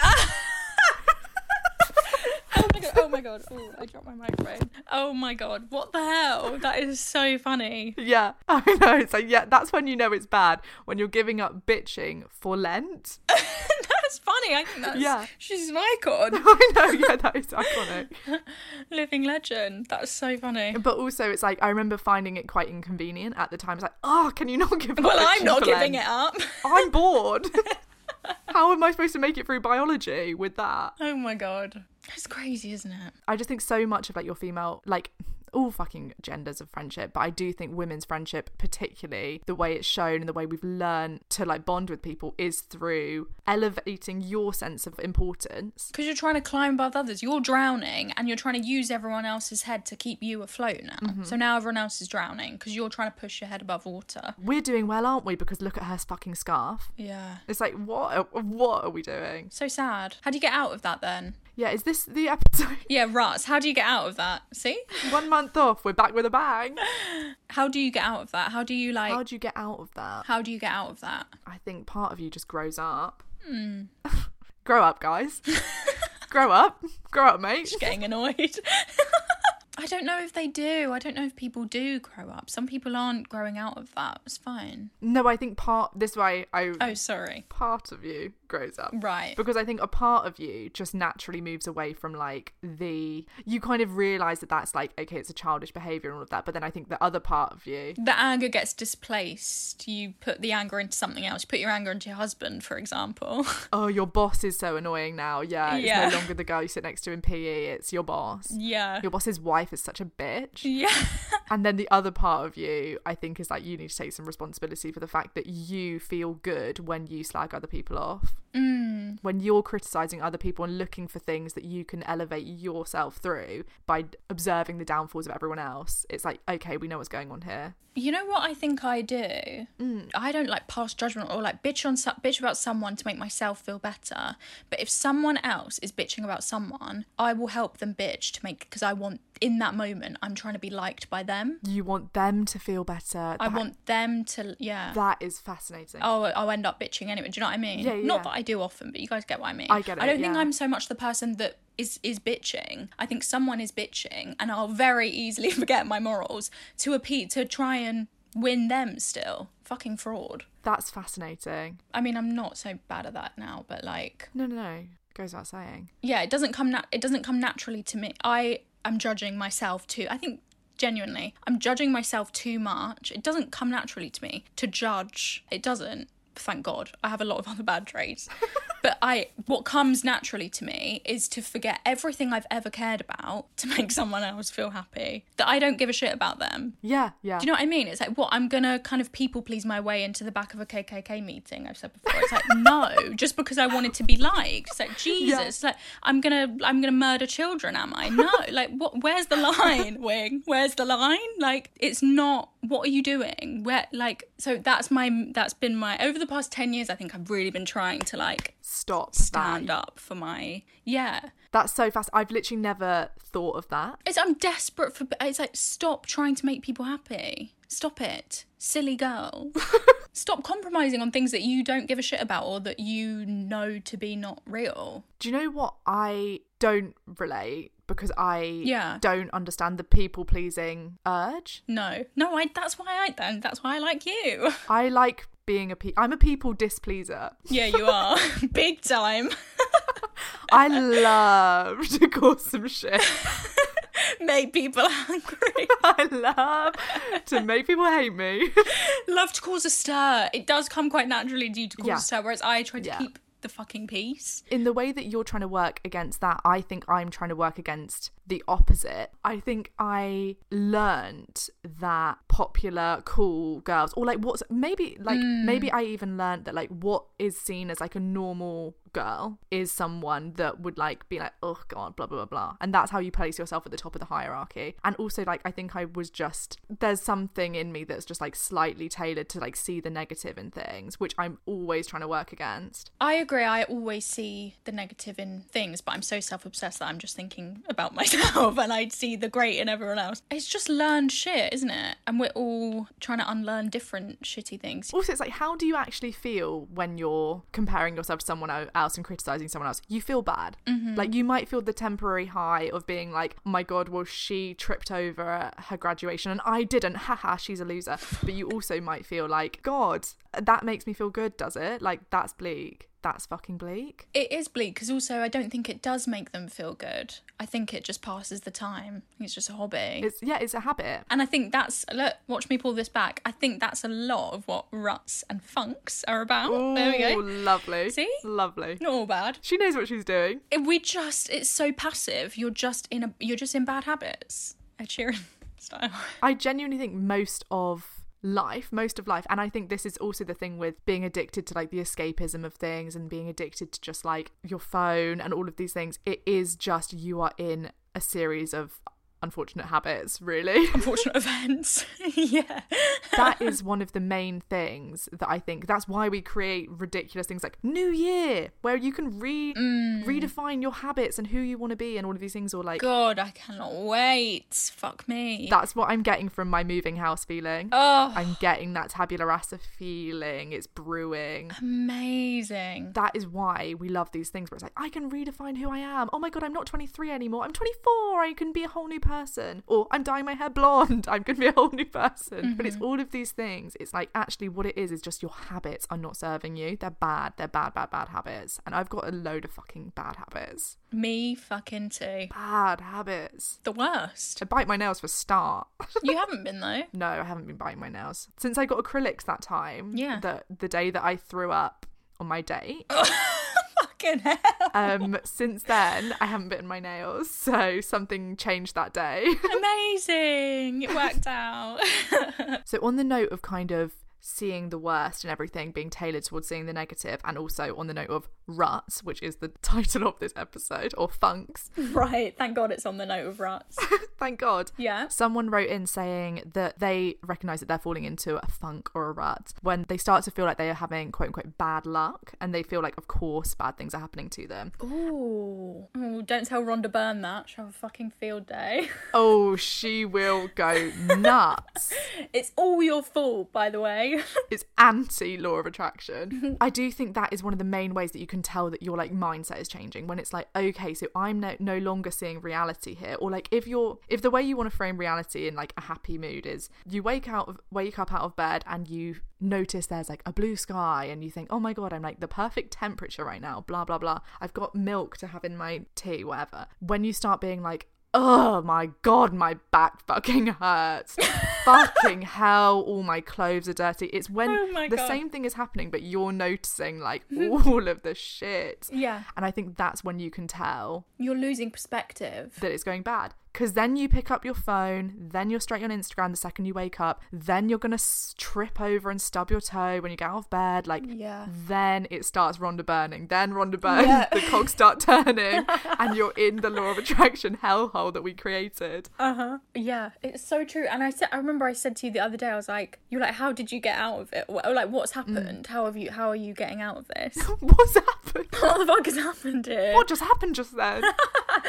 Oh my god! Oh my god! Oh, I dropped my microphone. Oh my god! What the hell? That is so funny. yeah, I know. It's like yeah, that's when you know it's bad when you're giving up bitching for Lent. That's funny. I think that's Yeah. She's an icon, I know. Yeah, that is iconic. living legend. That's so funny. But also, it's like I remember finding it quite inconvenient at the time. It's like, oh, can you not give up? Well, I'm not giving Lent?" it up. I'm bored. How am I supposed to make it through biology with that? Oh my god. It's crazy, isn't it? I just think so much of like your female, like all fucking genders of friendship, but I do think women's friendship, particularly the way it's shown and the way we've learned to like bond with people, is through elevating your sense of importance. Because you're trying to climb above others. You're drowning and you're trying to use everyone else's head to keep you afloat now. Mm-hmm. So now everyone else is drowning because you're trying to push your head above water. We're doing well, aren't we? Because look at her fucking scarf. Yeah. It's like, what? What are we doing? So sad. How do you get out of that then? Yeah, is this the episode? Yeah, rats. How do you get out of that? See? One month off, we're back with a bang. How do you get out of that? How do you like How do you get out of that? how do you get out of that? I think part of you just grows up. Hmm. Grow up, guys. Grow up. Grow up, mate. Getting annoyed. I don't know if they do. I don't know if people do grow up. Some people aren't growing out of that. It's fine. No, I think part this way I Oh, sorry. part of you grows up. Right. Because I think a part of you just naturally moves away from like the. You kind of realize that that's like, okay, it's a childish behavior and all of that. But then I think the other part of you. the anger gets displaced. You put the anger into something else. You put your anger into your husband, for example. Oh, your boss is so annoying now. Yeah. It's Yeah. no longer the girl you sit next to in PE, it's your boss. yeah. Your boss's wife is such a bitch. Yeah. And then the other part of you, I think, is like you need to take some responsibility for the fact that you feel good when you slag other people off. 嗯。Mm. When you're criticizing other people and looking for things that you can elevate yourself through by observing the downfalls of everyone else, it's like, okay, we know what's going on here. You know what I think I do? I don't like pass judgment or like bitch on bitch about someone to make myself feel better. But if someone else is bitching about someone, I will help them bitch to make because I want in that moment I'm trying to be liked by them. You want them to feel better. I That- want them to yeah. That is fascinating. Oh, I'll end up bitching anyway. Do you know what I mean? Yeah, yeah. Not that I do often, but you guys get what I mean. I get it. I don't think yeah. I'm so much the person that is is bitching. I think someone is bitching, and I'll very easily forget my morals to appeal to try and win them. Still, fucking fraud. That's fascinating. I mean, I'm not so bad at that now, but like, No, no, no. Goes without saying. yeah, it doesn't come. Nat- it doesn't come naturally to me. I am judging myself too. I think genuinely, I'm judging myself too much. It doesn't come naturally to me to judge. It doesn't. Thank God. I have a lot of other bad traits. but I what comes naturally to me is to forget everything I've ever cared about to make someone else feel happy. That I don't give a shit about them. Yeah, yeah. Do you know what I mean? It's like, what? I'm gonna kind of people please my way into the back of a KKK meeting. I've said before. It's like, no, just because I wanted to be liked. It's like Jesus. It's like I'm gonna, I'm gonna murder children. Am I? No. Like, what? Where's the line, Wing? Where's the line? Like, it's not. What are you doing? Where? Like, so that's my. That's been my over the past ten years. I think I've really been trying to like Stop. stand that. up for my. Yeah. That's so fast. I've literally never thought of that. It's I'm desperate for. It's like stop trying to make people happy. Stop it, silly girl. stop compromising on things that you don't give a shit about or that you know to be not real. Do you know what I don't relate because I Yeah. don't understand the people pleasing urge? No, no. I. That's why I. Then that's why I like you. I like being a pe- I'm a people displeaser. Yeah, you are big time. I love to cause some shit. Make people angry. I love to make people hate me. Love to cause a stir. It does come quite naturally due to cause Yeah. a stir, whereas I try to Yeah. keep the fucking peace. In the way that you're trying to work against that, I think I'm trying to work against the opposite. I think I learned that popular, cool girls, or like what's maybe like hmm. maybe I even learned that like what is seen as like a normal girl is someone that would like be like, oh god, blah blah blah blah. And that's how you place yourself at the top of the hierarchy. And also like I think I was just there's something in me that's just like slightly tailored to like see the negative in things, which I'm always trying to work against. I agree. I always see the negative in things, but I'm so self obsessed that I'm just thinking about myself and I see the great in everyone else. It's just learned shit, isn't it? And we're all trying to unlearn different shitty things. Also, it's like, how do you actually feel when you're comparing yourself to someone o- else and criticizing someone else? You feel bad. Mm-hmm. Like, you might feel the temporary high of being like, oh my God, well, she tripped over her graduation and I didn't. Haha, she's a loser. But you also might feel like, God, that makes me feel good, does it? Like, that's bleak. That's fucking bleak. It is bleak because also I don't think it does make them feel good. I think it just passes the time. It's just a hobby. It's, yeah, it's a habit. and I think that's look, watch me pull this back. I think that's a lot of what ruts and funks are about. there we go. lovely. See? Lovely. Not all bad. She knows what she's doing. It- we just it's so passive. You're just in a you're just in bad habits. Ed Sheeran style. I genuinely think most of life, most of life, and I think this is also the thing with being addicted to like the escapism of things and being addicted to just like your phone and all of these things. It is just you are in a series of unfortunate habits, really. Unfortunate events. yeah. that is one of the main things that I think that's why we create ridiculous things like New Year, where you can re mm. redefine your habits and who you want to be and all of these things, or like God, I cannot wait. Fuck me. that's what I'm getting from my moving house feeling. oh, I'm getting that tabula rasa feeling. It's brewing. amazing. That is why we love these things where it's like, I can redefine who I am. Oh my God, I'm not 23 anymore. I'm 24. I can be a whole new person, or I'm dyeing my hair blonde, I'm going to be a whole new person. But it's Mm-hmm. all of these things. It's like actually what it is is just your habits are not serving you. They're bad. They're bad, bad, bad habits. And I've got a load of fucking bad habits. Me fucking too. Bad habits. The worst. I bite my nails for start. You haven't been though. no, I haven't been biting my nails since I got acrylics that time. Yeah. The the day that I threw up on my date. Fucking hell. um since then I haven't bitten my nails, so something changed that day. Amazing. It worked out. so on the note of kind of seeing the worst and everything being tailored towards seeing the negative and also on the note of ruts which is the title of this episode or funks right. Thank God it's on the note of ruts. thank god Yeah. someone wrote in saying that they recognize that they're falling into a funk or a rut when they start to feel like they are having quote unquote bad luck and they feel like of course bad things are happening to them Ooh. Ooh, don't tell Rhonda Byrne that. She'll have a fucking field day. oh she will go nuts It's all your fault, by the way. it's anti law of attraction. I do think that is one of the main ways that you can tell that your like mindset is changing when it's like, okay, so I'm no, no longer seeing reality here, or like if you're if the way you want to frame reality in like a happy mood is you wake out of wake up out of bed and you notice there's like a blue sky and you think, oh my god, I'm like the perfect temperature right now, blah blah blah. I've got milk to have in my tea, whatever. When you start being like oh my god, my back fucking hurts. fucking hell, all my clothes are dirty. It's when Oh the God. same thing is happening, but you're noticing like all of the shit. Yeah. And I think that's when you can tell You're losing perspective. that it's going bad. Because then you pick up your phone, then you're straight on Instagram the second you wake up, then you're going to trip over and stub your toe when you get out of bed. Like, Yeah. then it starts Rhonda burning. Then Rhonda burns, Yeah. the cogs start turning, and you're in the law of attraction hellhole that we created. Uh huh. Yeah, it's so true. And I said, I remember I said to you the other day, I was like, "You're like, how did you get out of it? Or like, what's happened? How have you? How are you getting out of this? What's happened? what the fuck has happened here? What just happened just then?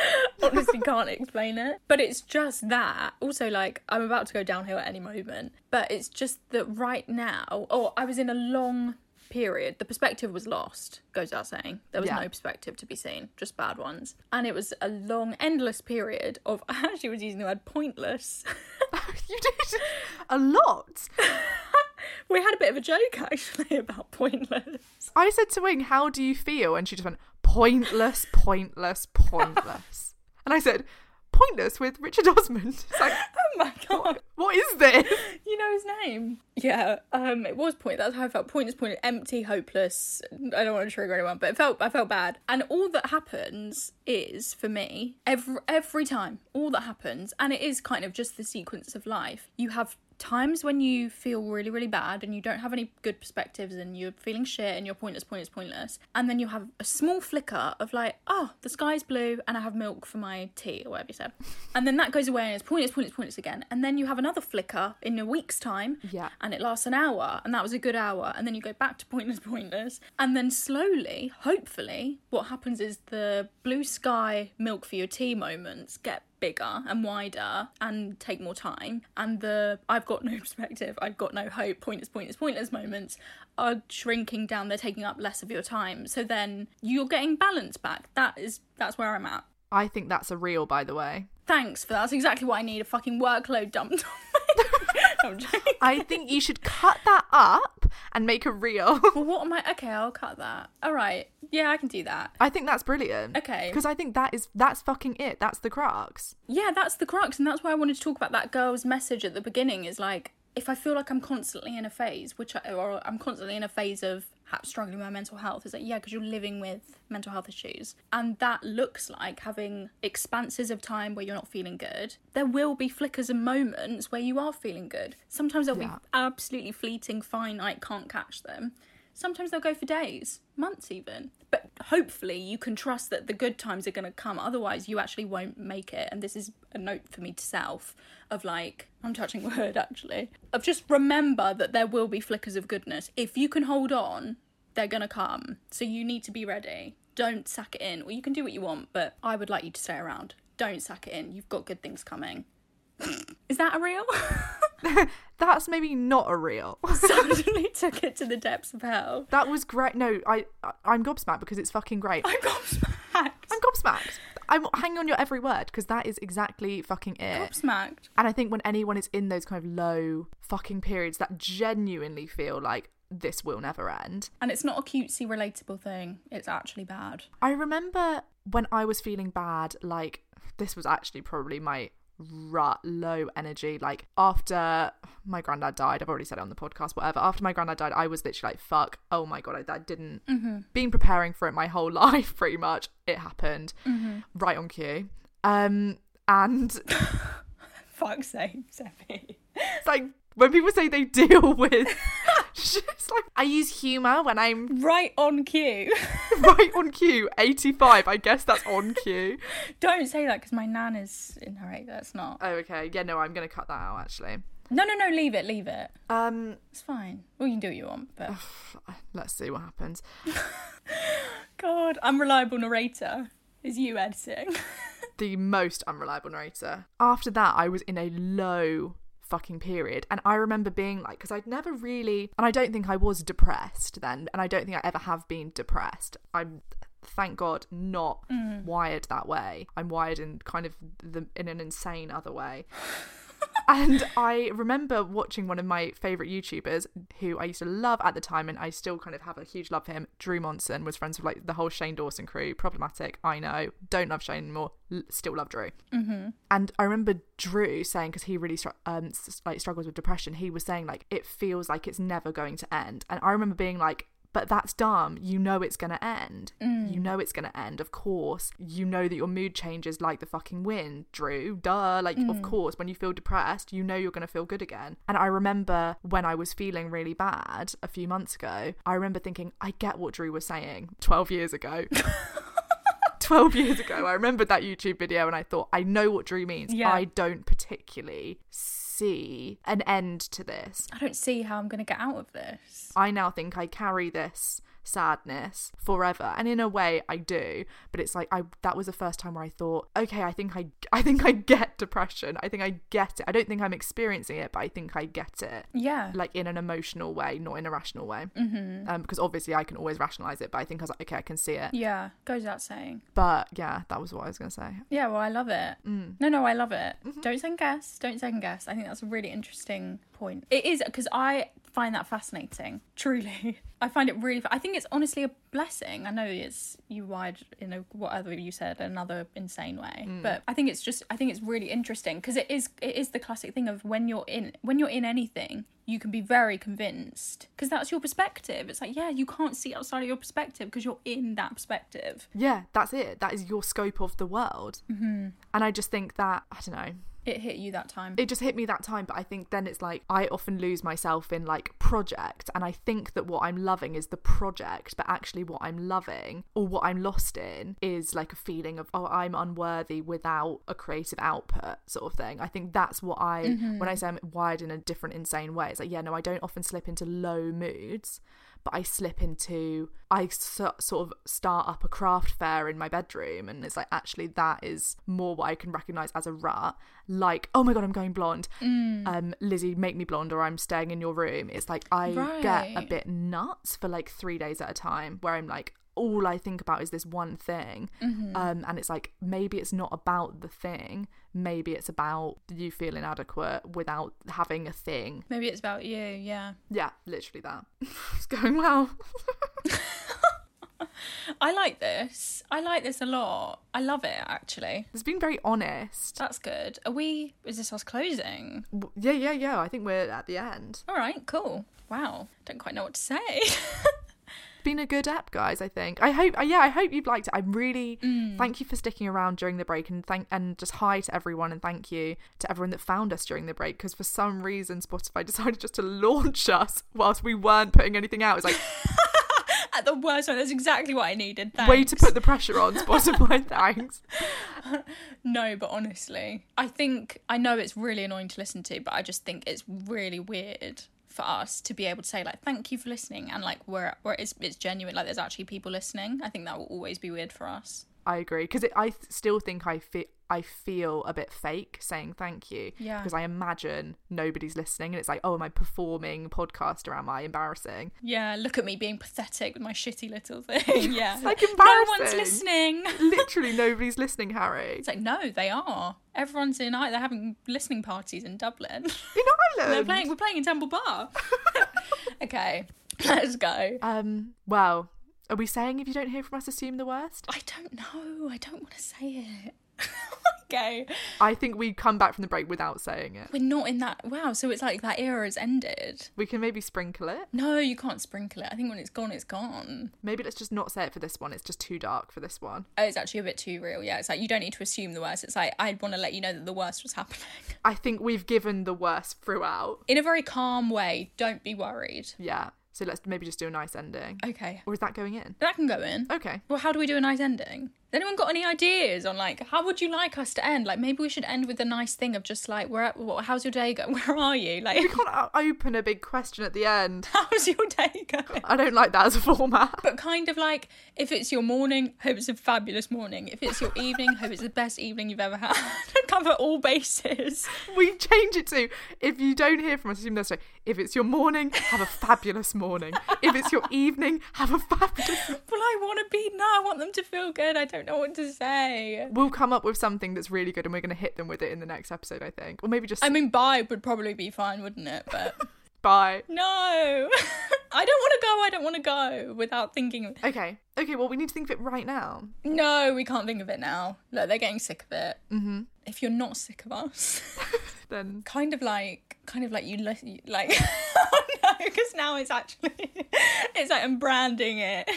Honestly, can't explain it. But it's just that. Also, like, I'm about to go downhill at any moment. But it's just that right now, oh, I was in a long period. The perspective was lost, goes without saying. There was Yeah. no perspective to be seen, just bad ones. And it was a long, endless period of, I actually was using the word pointless. you did a lot. we had a bit of a joke actually about pointless. I said to Wing, "How do you feel?" And she just went, "Pointless, pointless, pointless." and I said, "Pointless" with Richard Osman. It's like, Oh my god. what is this? You know his name? Yeah, um, it was point. That's how I felt. Pointless, pointless, empty, hopeless. I don't want to trigger anyone, but it felt I felt bad. And all that happens is for me every every time. All that happens, and it is kind of just the sequence of life. You have times when you feel really really bad and you don't have any good perspectives and you're feeling shit and you're pointless pointless pointless and then you have a small flicker of like oh the sky's blue and i have milk for my tea or whatever you said. And then that goes away and it's pointless pointless pointless again. And then you have another flicker in a week's time Yeah. and it lasts an hour and that was a good hour and then you go back to pointless pointless. And then slowly hopefully what happens is the blue sky milk for your tea moments get bigger and wider and take more time. And the i've got no perspective i've got no hope pointless pointless pointless moments are shrinking down they're taking up less of your time. So then you're getting balance back. That is that's where i'm at. I think that's a reel, by the way. thanks for that. That's exactly what i need a fucking workload dumped on me. I'm joking. I think you should cut that up and make a reel. well what am i okay i'll cut that. All right yeah i can do that I think that's brilliant. Okay. Because I think that is that's fucking it. That's the crux. Yeah, that's the crux, and that's why I wanted to talk about that girl's message at the beginning. Is like, if I feel like I'm constantly in a phase, which I, or I'm constantly in a phase of struggling with my mental health, is like, yeah, because you're living with mental health issues, and that looks like having expanses of time where you're not feeling good. There will be flickers and moments where you are feeling good. Sometimes they'll Yeah. be absolutely fleeting, finite, can't catch them. Sometimes they'll go for days, months even. But hopefully you can trust that the good times are going to come. Otherwise, you actually won't make it. And this is a note for me to self of like, I'm touching wood actually, of just remember that there will be flickers of goodness. If you can hold on, they're going to come. So you need to be ready. Don't sack it in. Or you can do what you want, but I would like you to stay around. Don't sack it in. You've got good things coming. Is that a reel? That's maybe not a reel. Suddenly took it to the depths of hell. that was great. No, I, I I'm gobsmacked because it's fucking great. I'm gobsmacked. I'm I'm gobsmacked. I'm hanging on your every word because that is exactly fucking it. Gobsmacked. And I think when anyone is in those kind of low fucking periods that genuinely feel like this will never end. And it's not a cutesy, relatable thing. It's actually bad. I remember when I was feeling bad, like this was actually probably my rut, low energy. Like after my granddad died, I've already said it on the podcast, whatever. After my granddad died, I was literally like, fuck, oh my God, I, that didn't. Been preparing for it my whole life, pretty much. It happened right on cue. Um, and Fuck's sake, Seppi. it's like when people say they deal with. It's like I use humor when I'm Right on cue. right on cue. 85, I guess that's on cue. Don't say that because my nan is in her eight. That's not. Oh, okay. Yeah, no, I'm gonna cut that out actually. No, no, no. Leave it. Leave it. Um, It's fine. Well, you can do what you want, but let's see what happens. God, unreliable narrator is you editing. The most unreliable narrator. After that, I was in a low fucking period, and I remember being like, because I'd never really, and I don't think I was depressed then, and I don't think I ever have been depressed. I'm thank God not mm. wired that way. I'm wired in kind of the in an insane other way. And I remember watching one of my favorite YouTubers who I used to love at the time, and I still kind of have a huge love for him. Drew Monson was friends with like the whole Shane Dawson crew. Problematic, I know. Don't love Shane anymore. L- still love Drew. Mm-hmm. And I remember Drew saying because he really str- um s- like struggles with depression. He was saying like it feels like it's never going to end. And I remember being like. But that's dumb. You know it's going to end. You mm. know it's going to end, of course. You know that your mood changes like the fucking wind, Drew. Duh. Like, of mm. course, when you feel depressed, you know you're going to feel good again. And I remember when I was feeling really bad a few months ago, I remember thinking, I get what Drew was saying 12 years ago. 12 years ago, I remembered that YouTube video and I thought, I know what Drew means. Yeah. I don't particularly see an end to this. I don't see how I'm going to get out of this. I now think I carry this sadness forever and in a way I do but it's like I that was the first time where I thought okay I think I I think I get depression I think I get it I don't think I'm experiencing it but I think I get it Yeah. like in an emotional way not in a rational way mm-hmm. um, because obviously I can always rationalize it but I think I was like okay I can see it yeah. Goes without saying. but yeah that was what I was gonna say Yeah, well, I love it. Mm. No, no, I love it. Mm-hmm. Don't second guess. Don't second guess. I think that's a really interesting point. It is because I find that fascinating. Truly, I find it really. I think it's honestly a blessing. I know it's you wired in a whatever you said another insane way, Mm. but I think it's just. I think it's really interesting because it is. It is the classic thing of when you're in when you're in anything. You can be very convinced because that's your perspective. It's like, yeah, you can't see outside of your perspective because you're in that perspective. yeah that's it that is your scope of the world mm-hmm. and I just think that I don't know It hit you that time. it just hit me that time but i think then it's like i often lose myself in like project and i think that what i'm loving is the project but actually what i'm loving or what i'm lost in is like a feeling of oh i'm unworthy without a creative output sort of thing. I think that's what i when mm-hmm. i say i'm wired in a different insane way it's like yeah no i don't often slip into low moods but I slip into I so, sort of start up a craft fair in my bedroom and it's like actually that is more what I can recognize as a rut like oh my god I'm going blonde. Um Lizzie make me blonde or I'm staying in your room. It's like I get a bit nuts for like 3 days at a time where I'm like all I think about is this one thing. Um, and it's like maybe it's not about the thing, maybe it's about you feeling inadequate without having a thing. Maybe it's about you. Yeah. Yeah, literally that. it's going well. I like this. I like this a lot. I love it actually. It's been very honest. That's good. Are we is this us closing? W- Yeah, yeah, yeah. I think we're at the end. All right, cool. Wow. Don't quite know what to say. Been a good app, guys. I think. I hope. Yeah, I hope you've liked it. I'm really mm. thank you for sticking around during the break, and thank and just hi to everyone, and thank you to everyone that found us during the break. Because for some reason, Spotify decided just to launch us whilst we weren't putting anything out. It's like At the worst one, that's exactly what I needed. Thanks. way to put the pressure on Spotify. thanks. No, but honestly, I think I know it's really annoying to listen to, but I just think it's really weird for us to be able to say like thank you for listening and like we're, we're it's, it's genuine like there's actually people listening. I think that will always be weird for us. I agree because I still think I feel I feel a bit fake saying thank you. Yeah. Because I imagine nobody's listening, and it's like, oh, am I performing podcaster? Am I embarrassing? Yeah, look at me being pathetic with my shitty little thing. Yeah. It's like No one's listening. Literally, nobody's listening, Harry. It's like, no, they are. Everyone's in, Ireland. they're having listening parties in Dublin. In Ireland. They're playing, we're playing in Temple Bar. okay, let's go. Um. Well, are we saying if you don't hear from us, assume the worst? I don't know. I don't want to say it. okay. I think we come back from the break without saying it. We're not in that. Wow, so it's like that era has ended. We can maybe sprinkle it. No, you can't sprinkle it. I think when it's gone, it's gone. Maybe let's just not say it for this one. It's just too dark for this one. Oh, it's actually a bit too real. Yeah, it's like you don't need to assume the worst. It's like I'd want to let you know that the worst was happening. I think we've given the worst throughout. In a very calm way. Don't be worried. Yeah. So let's maybe just do a nice ending. Okay. Or is that going in? That can go in. Okay. Well, how do we do a nice ending? Anyone got any ideas on like how would you like us to end? Like maybe we should end with a nice thing of just like where what, how's your day going? Where are you? Like We can't open a big question at the end. how's your day going? I don't like that as a format. But kind of like if it's your morning, hope it's a fabulous morning. If it's your evening, hope it's the best evening you've ever had. Cover all bases. We change it to if you don't hear from us, assume that's right. If it's your morning, have a fabulous morning. If it's your evening, have a fabulous. But I want to be no, I want them to feel good. I don't know what to say. We'll come up with something that's really good, and we're going to hit them with it in the next episode. I think, or maybe just I mean, bye would probably be fine, wouldn't it? But bye. no, I don't want to go. I don't want to go without thinking. Okay, okay. Well, we need to think of it right now. No, we can't think of it now. Look, they're getting sick of it. Mm-hmm. If you're not sick of us, Then kind of like, kind of like you li- like. oh no, because now it's actually, it's like I'm branding it.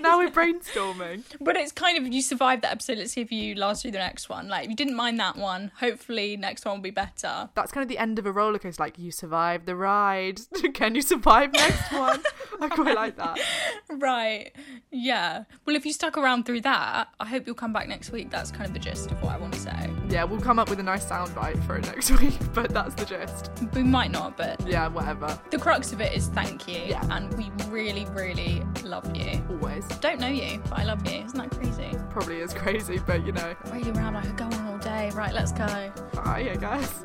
now we're brainstorming. But it's kind of you survived that episode. Let's see if you last through the next one. Like if you didn't mind that one, hopefully next one will be better. That's kind of the end of a roller coaster. Like you survived the ride. Can you survive next one? I quite like that. Right. Yeah. Well, if you stuck around through that, I hope you'll come back next week. That's kind of the gist of what I want to say. Yeah, we'll come up with a nice soundbite for next week. But that's the gist. We might not, but Yeah, whatever. the crux of it is thank you. Yeah. And we really, really love you. Always. Don't know you, but I love you. Isn't that crazy? Probably is crazy, but you know. Really around, I could go on all day. Right, let's go. Bye, I guess.